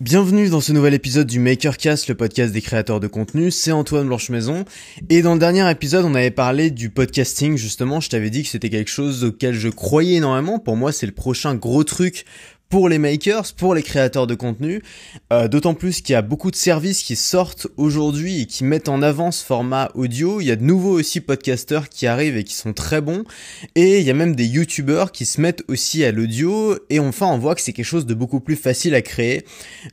Bienvenue dans ce nouvel épisode du Makercast, le podcast des créateurs de contenu. C'est Antoine Blanche-Maison. Et dans le dernier épisode, on avait parlé du podcasting, justement. Je t'avais dit que c'était quelque chose auquel je croyais énormément. Pour moi, c'est le prochain gros truc pour les makers, pour les créateurs de contenu, euh, d'autant plus qu'il y a beaucoup de services qui sortent aujourd'hui et qui mettent en avant ce format audio. Il y a de nouveaux aussi podcasteurs qui arrivent et qui sont très bons, et il y a même des youtubeurs qui se mettent aussi à l'audio, et enfin on voit que c'est quelque chose de beaucoup plus facile à créer.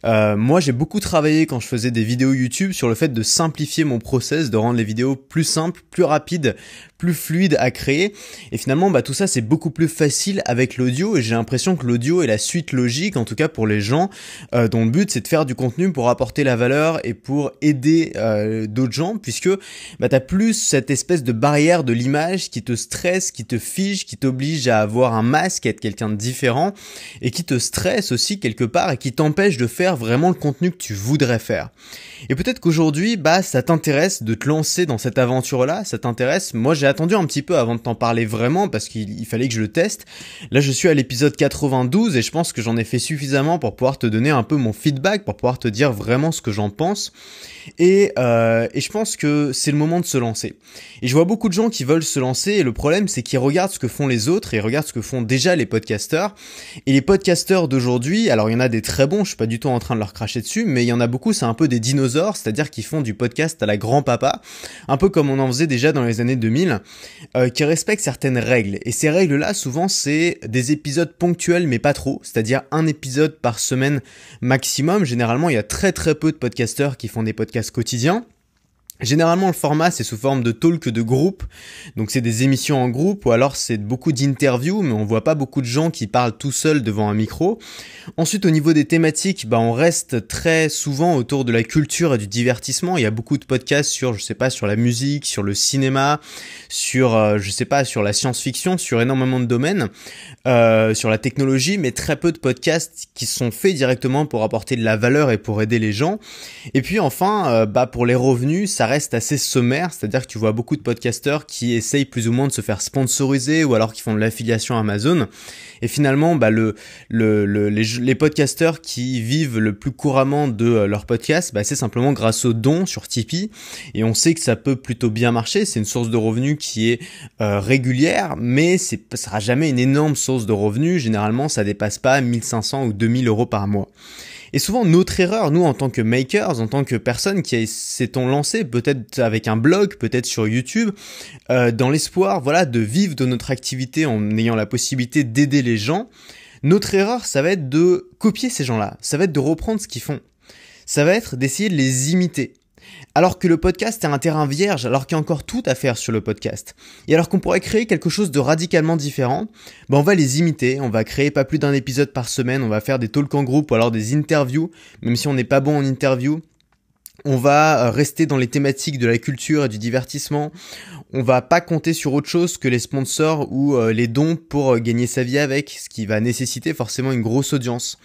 Euh, moi j'ai beaucoup travaillé quand je faisais des vidéos YouTube sur le fait de simplifier mon process, de rendre les vidéos plus simples, plus rapides, plus fluides à créer, et finalement bah tout ça c'est beaucoup plus facile avec l'audio, et j'ai l'impression que l'audio est la suite logique, en tout cas pour les gens euh, dont le but c'est de faire du contenu pour apporter la valeur et pour aider euh, d'autres gens, puisque bah, tu as plus cette espèce de barrière de l'image qui te stresse, qui te fige, qui t'oblige à avoir un masque, à être quelqu'un de différent, et qui te stresse aussi quelque part et qui t'empêche de faire vraiment le contenu que tu voudrais faire. Et peut-être qu'aujourd'hui, bah, ça t'intéresse de te lancer dans cette aventure-là, ça t'intéresse. Moi, j'ai attendu un petit peu avant de t'en parler vraiment parce qu'il fallait que je le teste. Là, je suis à l'épisode 92 et je pense que j'en ai fait suffisamment pour pouvoir te donner un peu mon feedback, pour pouvoir te dire vraiment ce que j'en pense. Et, euh, et je pense que c'est le moment de se lancer. Et je vois beaucoup de gens qui veulent se lancer et le problème c'est qu'ils regardent ce que font les autres et ils regardent ce que font déjà les podcasteurs. Et les podcasteurs d'aujourd'hui, alors il y en a des très bons, je suis pas du tout en train de leur cracher dessus, mais il y en a beaucoup, c'est un peu des dinosaures, c'est-à-dire qu'ils font du podcast à la grand-papa, un peu comme on en faisait déjà dans les années 2000, euh, qui respectent certaines règles. Et ces règles-là, souvent, c'est des épisodes ponctuels mais pas trop, c'est-à-dire dire un épisode par semaine maximum. Généralement, il y a très très peu de podcasteurs qui font des podcasts quotidiens. Généralement, le format, c'est sous forme de talk de groupe. Donc, c'est des émissions en groupe ou alors c'est beaucoup d'interviews, mais on voit pas beaucoup de gens qui parlent tout seuls devant un micro. Ensuite, au niveau des thématiques, bah, on reste très souvent autour de la culture et du divertissement. Il y a beaucoup de podcasts sur, je sais pas, sur la musique, sur le cinéma, sur, euh, je sais pas, sur la science-fiction, sur énormément de domaines, euh, sur la technologie, mais très peu de podcasts qui sont faits directement pour apporter de la valeur et pour aider les gens. Et puis, enfin, euh, bah, pour les revenus, ça reste assez sommaire, c'est-à-dire que tu vois beaucoup de podcasteurs qui essayent plus ou moins de se faire sponsoriser ou alors qui font de l'affiliation Amazon. Et finalement, bah, le, le, les, les, podcasteurs qui vivent le plus couramment de euh, leur podcast, bah, c'est simplement grâce aux dons sur Tipeee. Et on sait que ça peut plutôt bien marcher. C'est une source de revenus qui est euh, régulière, mais ça sera jamais une énorme source de revenus. Généralement, ça dépasse pas 1500 ou 2000 euros par mois. Et souvent, notre erreur, nous, en tant que makers, en tant que personnes qui s'étant lancé, peut-être avec un blog, peut-être sur YouTube, euh, dans l'espoir, voilà, de vivre de notre activité en ayant la possibilité d'aider les gens, notre erreur, ça va être de copier ces gens-là. Ça va être de reprendre ce qu'ils font. Ça va être d'essayer de les imiter. Alors que le podcast est un terrain vierge, alors qu'il y a encore tout à faire sur le podcast. Et alors qu'on pourrait créer quelque chose de radicalement différent, ben on va les imiter, on va créer pas plus d'un épisode par semaine, on va faire des talks en groupe ou alors des interviews, même si on n'est pas bon en interview, on va euh, rester dans les thématiques de la culture et du divertissement. On va pas compter sur autre chose que les sponsors ou euh, les dons pour euh, gagner sa vie avec, ce qui va nécessiter forcément une grosse audience.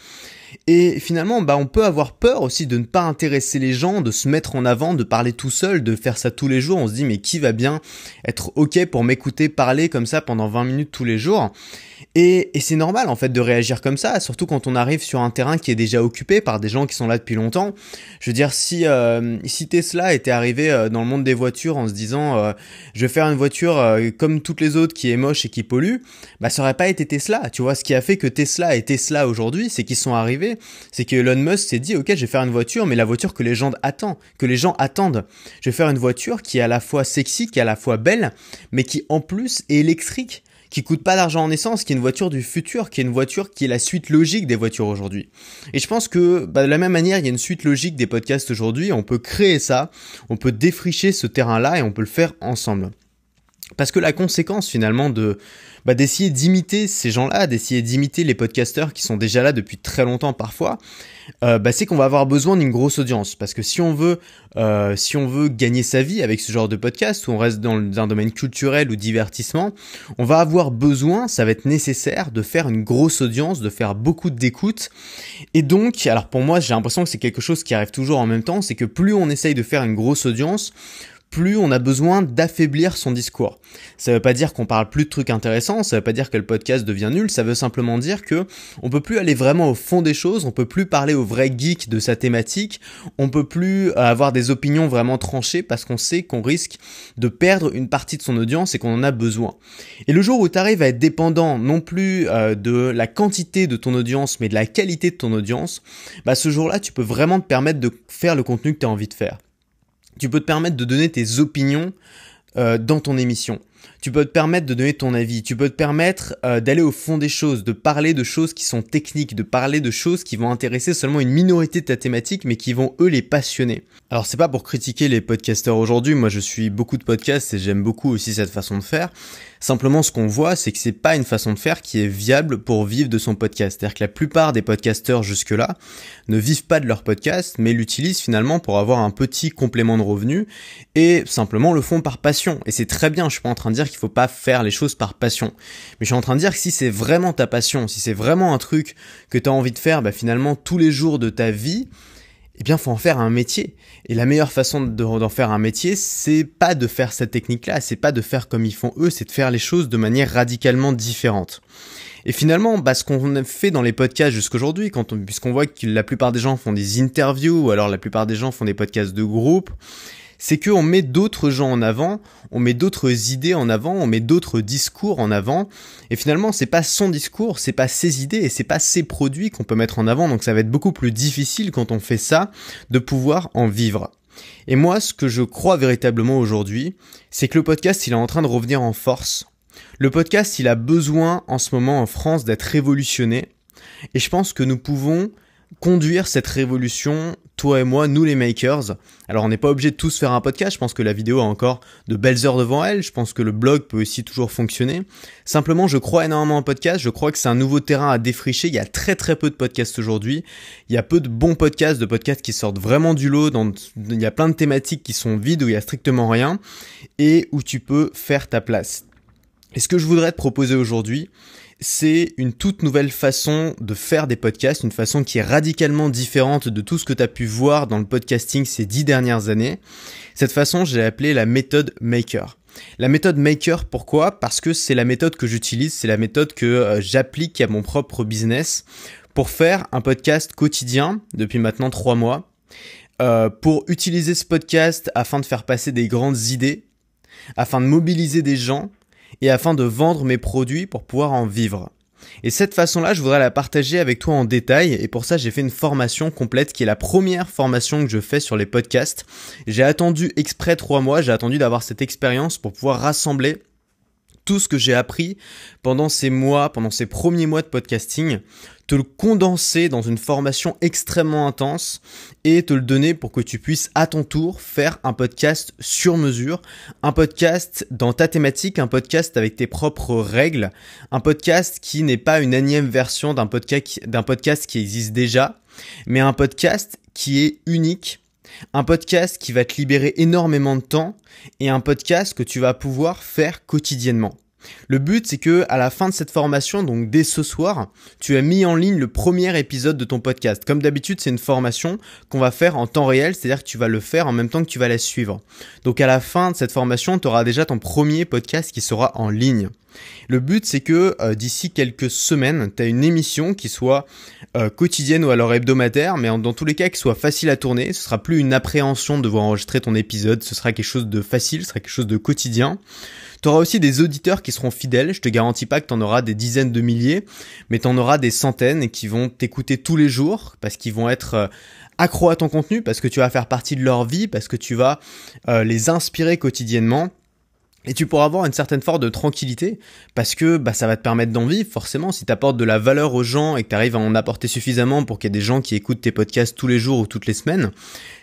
Et finalement, bah, on peut avoir peur aussi de ne pas intéresser les gens, de se mettre en avant, de parler tout seul, de faire ça tous les jours. On se dit, mais qui va bien être OK pour m'écouter parler comme ça pendant 20 minutes tous les jours? Et, c'est normal en fait de réagir comme ça, surtout quand on arrive sur un terrain qui est déjà occupé par des gens qui sont là depuis longtemps. Je veux dire, si, euh, Tesla était arrivé euh, dans le monde des voitures en se disant euh, je vais faire une voiture comme toutes les autres qui est moche et qui pollue, bah ça aurait pas été Tesla. Tu vois, ce qui a fait que Tesla est Tesla aujourd'hui, c'est qu'ils sont arrivés, c'est que Elon Musk s'est dit ok, je vais faire une voiture, mais la voiture que les gens attendent, que les gens attendent. Je vais faire une voiture qui est à la fois sexy, qui est à la fois belle, mais qui en plus est électrique qui coûte pas d'argent en essence, qui est une voiture du futur, qui est une voiture qui est la suite logique des voitures aujourd'hui. Et je pense que bah, de la même manière, il y a une suite logique des podcasts aujourd'hui. On peut créer ça, on peut défricher ce terrain-là et on peut le faire ensemble. Parce que la conséquence finalement de bah, d'essayer d'imiter ces gens-là, d'essayer d'imiter les podcasteurs qui sont déjà là depuis très longtemps parfois, euh, bah, c'est qu'on va avoir besoin d'une grosse audience. Parce que si on veut, euh, si on veut gagner sa vie avec ce genre de podcast, où on reste dans un domaine culturel ou divertissement, on va avoir besoin, ça va être nécessaire de faire une grosse audience, de faire beaucoup d'écoute. Et donc, alors pour moi, j'ai l'impression que c'est quelque chose qui arrive toujours en même temps, c'est que plus on essaye de faire une grosse audience, plus on a besoin d'affaiblir son discours. Ça veut pas dire qu'on parle plus de trucs intéressants, ça veut pas dire que le podcast devient nul, ça veut simplement dire que on peut plus aller vraiment au fond des choses, on peut plus parler au vrai geek de sa thématique, on peut plus avoir des opinions vraiment tranchées parce qu'on sait qu'on risque de perdre une partie de son audience et qu'on en a besoin. Et le jour où tu arrives à être dépendant non plus euh, de la quantité de ton audience mais de la qualité de ton audience, bah ce jour-là tu peux vraiment te permettre de faire le contenu que tu as envie de faire tu peux te permettre de donner tes opinions euh, dans ton émission. Tu peux te permettre de donner ton avis, tu peux te permettre euh, d'aller au fond des choses, de parler de choses qui sont techniques, de parler de choses qui vont intéresser seulement une minorité de ta thématique, mais qui vont eux les passionner. Alors c'est pas pour critiquer les podcasteurs aujourd'hui, moi je suis beaucoup de podcasts et j'aime beaucoup aussi cette façon de faire. Simplement, ce qu'on voit, c'est que c'est pas une façon de faire qui est viable pour vivre de son podcast. C'est-à-dire que la plupart des podcasteurs jusque-là ne vivent pas de leur podcast, mais l'utilisent finalement pour avoir un petit complément de revenus et simplement le font par passion. Et c'est très bien. Je suis pas en train de dire qu'il faut pas faire les choses par passion, mais je suis en train de dire que si c'est vraiment ta passion, si c'est vraiment un truc que tu as envie de faire, bah finalement tous les jours de ta vie, eh bien, faut en faire un métier. Et la meilleure façon d'en faire un métier, c'est pas de faire cette technique-là, c'est pas de faire comme ils font eux, c'est de faire les choses de manière radicalement différente. Et finalement, bah, ce qu'on fait dans les podcasts jusqu'aujourd'hui, puisqu'on voit que la plupart des gens font des interviews, ou alors la plupart des gens font des podcasts de groupe, c'est qu'on met d'autres gens en avant, on met d'autres idées en avant, on met d'autres discours en avant, et finalement c'est pas son discours, c'est pas ses idées et c'est pas ses produits qu'on peut mettre en avant, donc ça va être beaucoup plus difficile quand on fait ça de pouvoir en vivre. Et moi, ce que je crois véritablement aujourd'hui, c'est que le podcast, il est en train de revenir en force. Le podcast, il a besoin en ce moment en France d'être révolutionné. Et je pense que nous pouvons conduire cette révolution, toi et moi, nous les makers. Alors on n'est pas obligé de tous faire un podcast, je pense que la vidéo a encore de belles heures devant elle, je pense que le blog peut aussi toujours fonctionner. Simplement, je crois énormément en podcast, je crois que c'est un nouveau terrain à défricher, il y a très très peu de podcasts aujourd'hui, il y a peu de bons podcasts, de podcasts qui sortent vraiment du lot, dans... il y a plein de thématiques qui sont vides, où il y a strictement rien, et où tu peux faire ta place. Et ce que je voudrais te proposer aujourd'hui, c'est une toute nouvelle façon de faire des podcasts, une façon qui est radicalement différente de tout ce que tu as pu voir dans le podcasting ces dix dernières années. Cette façon, j'ai appelé la méthode Maker. La méthode Maker, pourquoi? Parce que c'est la méthode que j'utilise, c'est la méthode que euh, j'applique à mon propre business pour faire un podcast quotidien depuis maintenant trois mois. Euh, pour utiliser ce podcast afin de faire passer des grandes idées, afin de mobiliser des gens, et afin de vendre mes produits pour pouvoir en vivre. Et cette façon-là, je voudrais la partager avec toi en détail. Et pour ça, j'ai fait une formation complète qui est la première formation que je fais sur les podcasts. J'ai attendu exprès trois mois, j'ai attendu d'avoir cette expérience pour pouvoir rassembler tout ce que j'ai appris pendant ces mois, pendant ces premiers mois de podcasting, te le condenser dans une formation extrêmement intense et te le donner pour que tu puisses à ton tour faire un podcast sur mesure, un podcast dans ta thématique, un podcast avec tes propres règles, un podcast qui n'est pas une énième version d'un podcast, d'un podcast qui existe déjà, mais un podcast qui est unique. Un podcast qui va te libérer énormément de temps et un podcast que tu vas pouvoir faire quotidiennement. Le but, c'est que à la fin de cette formation, donc dès ce soir, tu as mis en ligne le premier épisode de ton podcast. Comme d'habitude, c'est une formation qu'on va faire en temps réel, c'est-à-dire que tu vas le faire en même temps que tu vas la suivre. Donc à la fin de cette formation, tu auras déjà ton premier podcast qui sera en ligne. Le but, c'est que euh, d'ici quelques semaines, tu as une émission qui soit euh, quotidienne ou alors hebdomadaire, mais dans tous les cas, qui soit facile à tourner. Ce sera plus une appréhension de devoir enregistrer ton épisode, ce sera quelque chose de facile, ce sera quelque chose de quotidien. Tu auras aussi des auditeurs qui seront fidèles. Je te garantis pas que tu auras des dizaines de milliers, mais tu en auras des centaines qui vont t'écouter tous les jours parce qu'ils vont être euh, accro à ton contenu, parce que tu vas faire partie de leur vie, parce que tu vas les inspirer quotidiennement et tu pourras avoir une certaine forme de tranquillité parce que bah, ça va te permettre d'en vivre forcément. Si tu apportes de la valeur aux gens et que tu arrives à en apporter suffisamment pour qu'il y ait des gens qui écoutent tes podcasts tous les jours ou toutes les semaines,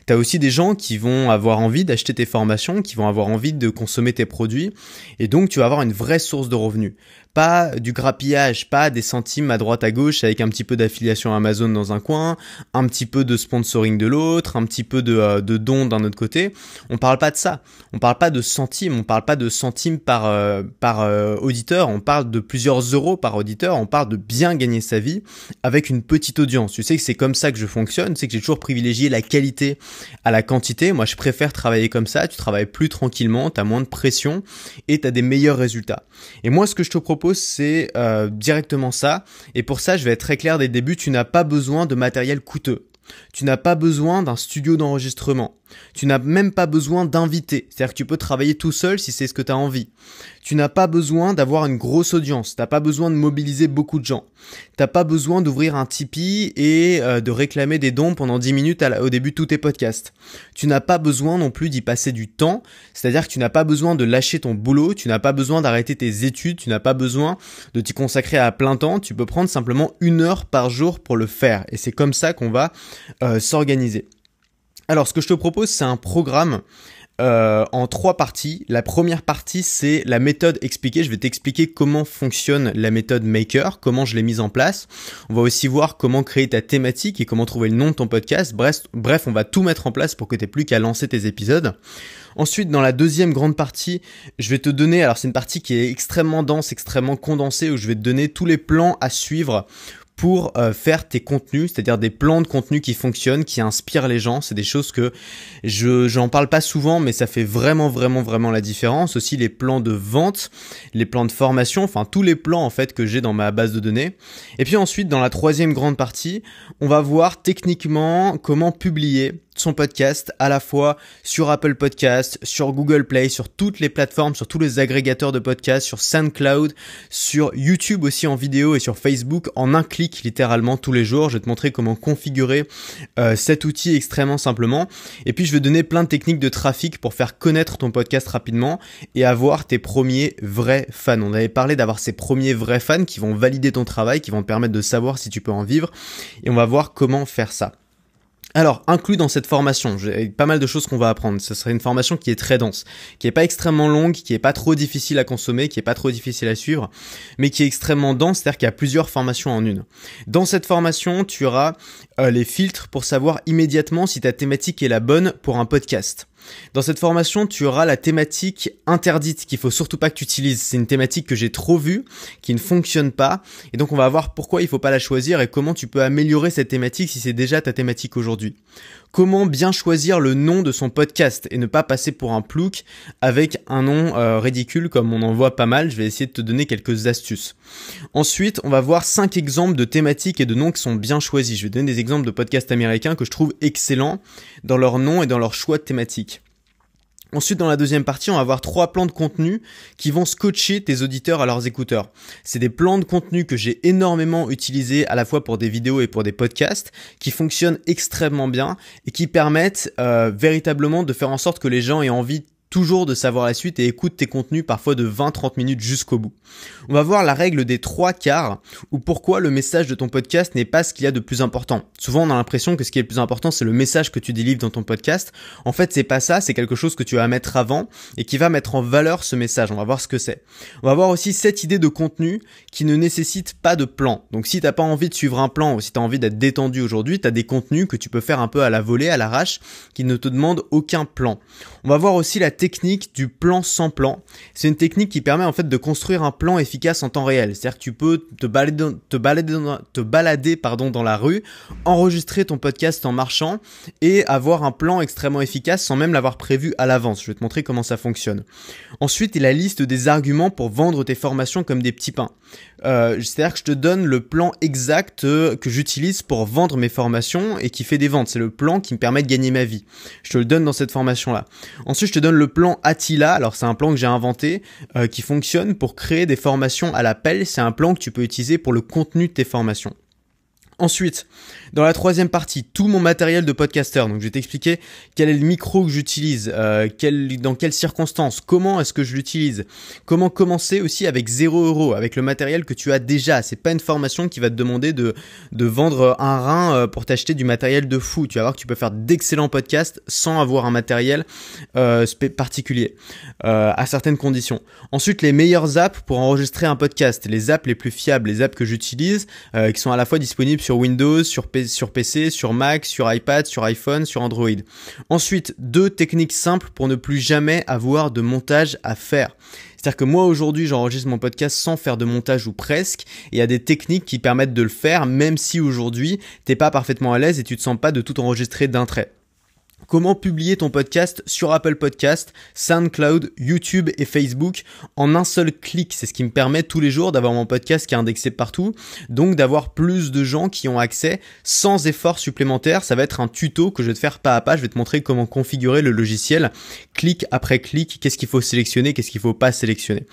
tu as aussi des gens qui vont avoir envie d'acheter tes formations, qui vont avoir envie de consommer tes produits et donc tu vas avoir une vraie source de revenus. pas du grappillage, pas des centimes à droite à gauche avec un petit peu d'affiliation Amazon dans un coin, un petit peu de sponsoring de l'autre, un petit peu de, euh, dons d'un autre côté. On parle pas de ça. On parle pas de centimes, on parle pas de centimes par, euh, par euh, auditeur, on parle de plusieurs euros par auditeur, on parle de bien gagner sa vie avec une petite audience. Tu sais que c'est comme ça que je fonctionne, c'est que j'ai toujours privilégié la qualité à la quantité. Moi, je préfère travailler comme ça, tu travailles plus tranquillement, tu as moins de pression et tu as des meilleurs résultats. Et moi, ce que je te propose, c'est euh, directement ça. Et pour ça, je vais être très clair dès le début, tu n'as pas besoin de matériel coûteux. Tu n'as pas besoin d'un studio d'enregistrement. Tu n'as même pas besoin d'inviter. C'est-à-dire que tu peux travailler tout seul si c'est ce que tu as envie. Tu n'as pas besoin d'avoir une grosse audience. T'as pas besoin de mobiliser beaucoup de gens. T'as pas besoin d'ouvrir un Tipeee et euh, de réclamer des dons pendant 10 minutes au début de tous tes podcasts. Tu n'as pas besoin non plus d'y passer du temps. C'est-à-dire que tu n'as pas besoin de lâcher ton boulot. Tu n'as pas besoin d'arrêter tes études. Tu n'as pas besoin de t'y consacrer à plein temps. Tu peux prendre simplement une heure par jour pour le faire. Et c'est comme ça qu'on va euh, s'organiser. Alors, ce que je te propose, c'est un programme euh, en trois parties. La première partie, c'est la méthode expliquée. Je vais t'expliquer comment fonctionne la méthode Maker, comment je l'ai mise en place. On va aussi voir comment créer ta thématique et comment trouver le nom de ton podcast. Bref, on va tout mettre en place pour que tu plus qu'à lancer tes épisodes. Ensuite, dans la deuxième grande partie, je vais te donner, alors c'est une partie qui est extrêmement dense, extrêmement condensée, où je vais te donner tous les plans à suivre pour euh, faire tes contenus, c'est-à-dire des plans de contenu qui fonctionnent, qui inspirent les gens. C'est des choses que je j'en parle pas souvent, mais ça fait vraiment vraiment vraiment la différence. Aussi les plans de vente, les plans de formation, enfin tous les plans en fait que j'ai dans ma base de données. Et puis ensuite dans la troisième grande partie, on va voir techniquement comment publier son podcast à la fois sur Apple Podcast, sur Google Play, sur toutes les plateformes, sur tous les agrégateurs de podcasts, sur SoundCloud, sur YouTube aussi en vidéo et sur Facebook en un clic littéralement tous les jours. Je vais te montrer comment configurer euh, cet outil extrêmement simplement. Et puis je vais donner plein de techniques de trafic pour faire connaître ton podcast rapidement et avoir tes premiers vrais fans. On avait parlé d'avoir ces premiers vrais fans qui vont valider ton travail, qui vont te permettre de savoir si tu peux en vivre. Et on va voir comment faire ça. Alors, inclus dans cette formation, j'ai pas mal de choses qu'on va apprendre. Ce serait une formation qui est très dense, qui est pas extrêmement longue, qui est pas trop difficile à consommer, qui est pas trop difficile à suivre, mais qui est extrêmement dense, c'est-à-dire qu'il y a plusieurs formations en une. Dans cette formation, tu auras euh, les filtres pour savoir immédiatement si ta thématique est la bonne pour un podcast. Dans cette formation, tu auras la thématique interdite qu'il faut surtout pas que tu utilises. C'est une thématique que j'ai trop vue, qui ne fonctionne pas. Et donc, on va voir pourquoi il faut pas la choisir et comment tu peux améliorer cette thématique si c'est déjà ta thématique aujourd'hui. Comment bien choisir le nom de son podcast et ne pas passer pour un plouc avec un nom euh, ridicule comme on en voit pas mal. Je vais essayer de te donner quelques astuces. Ensuite, on va voir cinq exemples de thématiques et de noms qui sont bien choisis. Je vais donner des exemples de podcasts américains que je trouve excellents dans leur nom et dans leur choix de thématiques. Ensuite, dans la deuxième partie, on va avoir trois plans de contenu qui vont scotcher tes auditeurs à leurs écouteurs. C'est des plans de contenu que j'ai énormément utilisés à la fois pour des vidéos et pour des podcasts, qui fonctionnent extrêmement bien et qui permettent euh, véritablement de faire en sorte que les gens aient envie toujours de savoir la suite et écoute tes contenus parfois de 20-30 minutes jusqu'au bout. On va voir la règle des trois quarts ou pourquoi le message de ton podcast n'est pas ce qu'il y a de plus important. Souvent on a l'impression que ce qui est le plus important c'est le message que tu délivres dans ton podcast. En fait c'est pas ça, c'est quelque chose que tu vas mettre avant et qui va mettre en valeur ce message. On va voir ce que c'est. On va voir aussi cette idée de contenu qui ne nécessite pas de plan. Donc si t'as pas envie de suivre un plan ou si t'as envie d'être détendu aujourd'hui, t'as des contenus que tu peux faire un peu à la volée, à l'arrache, qui ne te demandent aucun plan. On va voir aussi la technique du plan sans plan. C'est une technique qui permet en fait de construire un plan efficace en temps réel. C'est-à-dire que tu peux te balader, dans la rue, enregistrer ton podcast en marchant et avoir un plan extrêmement efficace sans même l'avoir prévu à l'avance. Je vais te montrer comment ça fonctionne. Ensuite, il y a la liste des arguments pour vendre tes formations comme des petits pains. Euh, C'est-à-dire que je te donne le plan exact euh, que j'utilise pour vendre mes formations et qui fait des ventes. C'est le plan qui me permet de gagner ma vie. Je te le donne dans cette formation-là. Ensuite, je te donne le plan Attila. Alors, c'est un plan que j'ai inventé euh, qui fonctionne pour créer des formations à l'appel. C'est un plan que tu peux utiliser pour le contenu de tes formations. Ensuite, dans la troisième partie, tout mon matériel de podcaster. Donc, je vais t'expliquer quel est le micro que j'utilise, euh, quel, dans quelles circonstances, comment est-ce que je l'utilise, comment commencer aussi avec 0 euros, avec le matériel que tu as déjà. C'est pas une formation qui va te demander de, de vendre un rein euh, pour t'acheter du matériel de fou. Tu vas voir que tu peux faire d'excellents podcasts sans avoir un matériel euh, particulier, à certaines conditions. Ensuite, les meilleures apps pour enregistrer un podcast, les apps les plus fiables, les apps que j'utilise, qui sont à la fois disponibles sur Windows, sur, sur PC, sur Mac, sur iPad, sur iPhone, sur Android. Ensuite, deux techniques simples pour ne plus jamais avoir de montage à faire. C'est-à-dire que moi aujourd'hui j'enregistre mon podcast sans faire de montage ou presque, il y a des techniques qui permettent de le faire même si aujourd'hui t'es pas parfaitement à l'aise et tu te sens pas de tout enregistrer d'un trait. Comment publier ton podcast sur Apple Podcast, SoundCloud, YouTube et Facebook en un seul clic? C'est ce qui me permet tous les jours d'avoir mon podcast qui est indexé partout. Donc d'avoir plus de gens qui ont accès sans effort supplémentaire. Ça va être un tuto que je vais te faire pas à pas. Je vais te montrer comment configurer le logiciel clic après clic. Qu'est-ce qu'il faut sélectionner, qu'est-ce qu'il faut pas sélectionner?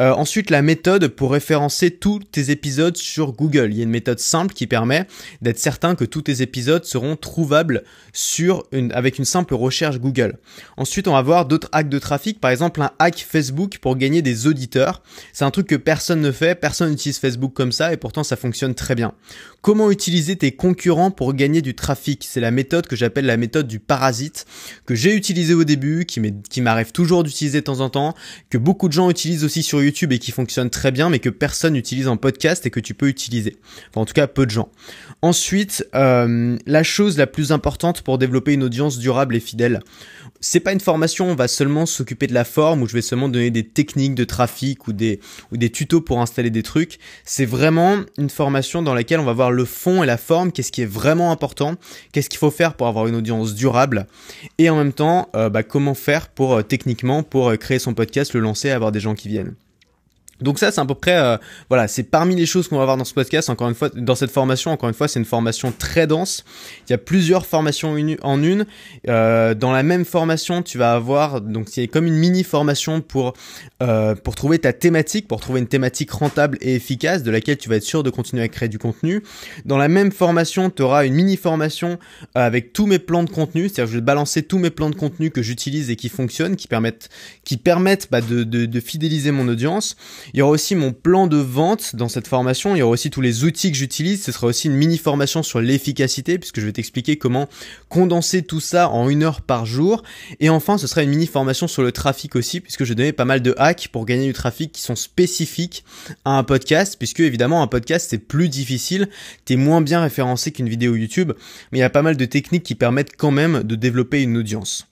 Euh, ensuite, la méthode pour référencer tous tes épisodes sur Google. Il y a une méthode simple qui permet d'être certain que tous tes épisodes seront trouvables sur avec une simple recherche Google. Ensuite, on va voir d'autres hacks de trafic, par exemple un hack Facebook pour gagner des auditeurs. C'est un truc que personne ne fait, personne n'utilise Facebook comme ça et pourtant ça fonctionne très bien. Comment utiliser tes concurrents pour gagner du trafic? C'est la méthode que j'appelle la méthode du parasite, que j'ai utilisée au début, qui m'arrive toujours d'utiliser de temps en temps, que beaucoup de gens utilisent aussi sur YouTube et qui fonctionne très bien, mais que personne n'utilise en podcast et que tu peux utiliser. En tout cas, peu de gens. Ensuite, euh, la chose la plus importante pour développer une audience durable et fidèle. C'est pas une formation, on va seulement s'occuper de la forme, où je vais seulement donner des techniques de trafic ou des, ou des tutos pour installer des trucs. C'est vraiment une formation dans laquelle on va voir le fond et la forme, qu'est-ce qui est vraiment important, qu'est-ce qu'il faut faire pour avoir une audience durable, et en même temps, euh, bah, comment faire pour euh, techniquement pour créer son podcast, le lancer, avoir des gens qui viennent. Donc ça, c'est à peu près, euh, voilà, c'est parmi les choses qu'on va voir dans ce podcast. Encore une fois, dans cette formation, encore une fois, c'est une formation très dense. Il y a plusieurs formations en une. Euh, dans la même formation, tu vas avoir, donc c'est comme une mini formation pour euh, pour trouver ta thématique, pour trouver une thématique rentable et efficace de laquelle tu vas être sûr de continuer à créer du contenu. Dans la même formation, tu auras une mini formation avec tous mes plans de contenu, c'est-à-dire je vais balancer tous mes plans de contenu que j'utilise et qui fonctionnent, qui permettent qui permettent bah, de, de, de fidéliser mon audience. Il y aura aussi mon plan de vente dans cette formation. Il y aura aussi tous les outils que j'utilise. Ce sera aussi une mini formation sur l'efficacité puisque je vais t'expliquer comment condenser tout ça en une heure par jour. Et enfin, ce sera une mini formation sur le trafic aussi puisque je donner pas mal de hacks pour gagner du trafic qui sont spécifiques à un podcast puisque évidemment un podcast c'est plus difficile. T'es moins bien référencé qu'une vidéo YouTube, mais il y a pas mal de techniques qui permettent quand même de développer une audience.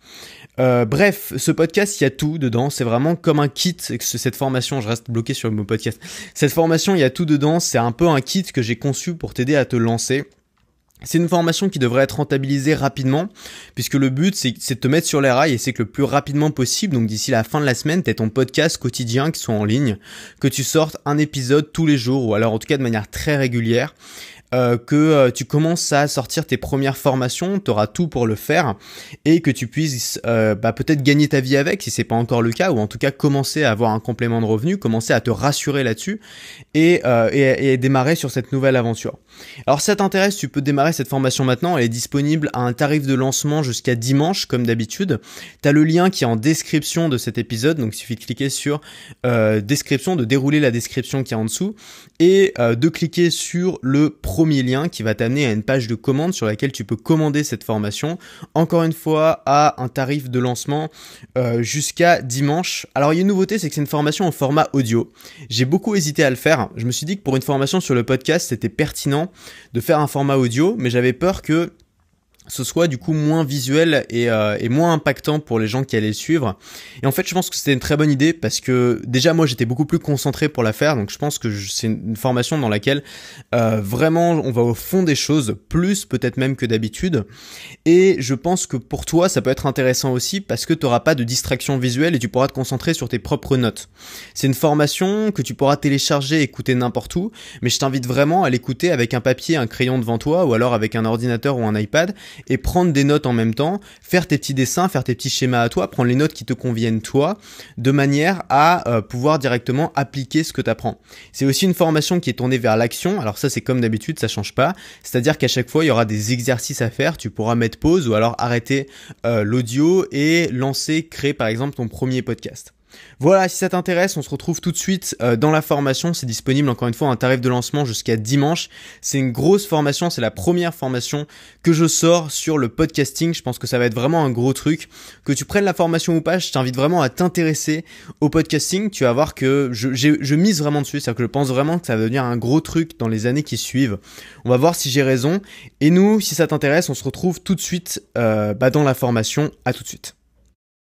Euh, bref, ce podcast, il y a tout dedans. C'est vraiment comme un kit. Cette formation, je reste bloqué sur le mot podcast. Cette formation, il y a tout dedans. C'est un peu un kit que j'ai conçu pour t'aider à te lancer. C'est une formation qui devrait être rentabilisée rapidement, puisque le but c'est de te mettre sur les rails et c'est que le plus rapidement possible, donc d'ici la fin de la semaine, tu ton podcast quotidien qui soit en ligne, que tu sortes un épisode tous les jours, ou alors en tout cas de manière très régulière, euh, que euh, tu commences à sortir tes premières formations, tu auras tout pour le faire et que tu puisses euh, bah, peut-être gagner ta vie avec si c'est pas encore le cas ou en tout cas commencer à avoir un complément de revenu, commencer à te rassurer là-dessus et, et, et, démarrer sur cette nouvelle aventure. Alors si ça t'intéresse, tu peux démarrer cette formation maintenant, elle est disponible à un tarif de lancement jusqu'à dimanche comme d'habitude. Tu as le lien qui est en description de cet épisode, donc il suffit de cliquer sur description, de dérouler la description qui est en dessous et de cliquer sur le premier lien qui va t'amener à une page de commande sur laquelle tu peux commander cette formation. Encore une fois, à un tarif de lancement euh, jusqu'à dimanche. Alors il y a une nouveauté, c'est que c'est une formation en format audio. J'ai beaucoup hésité à le faire. Je me suis dit que pour une formation sur le podcast, c'était pertinent de faire un format audio, mais j'avais peur que ce soit du coup moins visuel et, euh, et, moins impactant pour les gens qui allaient le suivre. Et en fait, je pense que c'était une très bonne idée parce que déjà moi j'étais beaucoup plus concentré pour la faire, donc je pense que c'est une formation dans laquelle euh, vraiment on va au fond des choses, plus peut-être même que d'habitude. Et je pense que pour toi ça peut être intéressant aussi parce que tu n'auras pas de distraction visuelle et tu pourras te concentrer sur tes propres notes. C'est une formation que tu pourras télécharger, écouter n'importe où, mais je t'invite vraiment à l'écouter avec un papier, un crayon devant toi ou alors avec un ordinateur ou un iPad et prendre des notes en même temps, faire tes petits dessins, faire tes petits schémas à toi, prendre les notes qui te conviennent toi, de manière à euh, pouvoir directement appliquer ce que tu apprends. C'est aussi une formation qui est tournée vers l'action. Alors ça c'est comme d'habitude, ça change pas. C'est-à-dire qu'à chaque fois il y aura des exercices à faire. Tu pourras mettre pause ou alors arrêter euh, l'audio et lancer, créer par exemple ton premier podcast. Voilà, si ça t'intéresse, on se retrouve tout de suite euh, dans la formation. C'est disponible encore une fois un tarif de lancement jusqu'à dimanche. C'est une grosse formation, c'est la première formation que je sors sur le podcasting. Je pense que ça va être vraiment un gros truc. Que tu prennes la formation ou pas, je t'invite vraiment à t'intéresser au podcasting. Tu vas voir que je, je mise vraiment dessus, c'est-à-dire que je pense vraiment que ça va devenir un gros truc dans les années qui suivent. On va voir si j'ai raison. Et nous, si ça t'intéresse, on se retrouve tout de suite euh, bah, dans la formation. À tout de suite.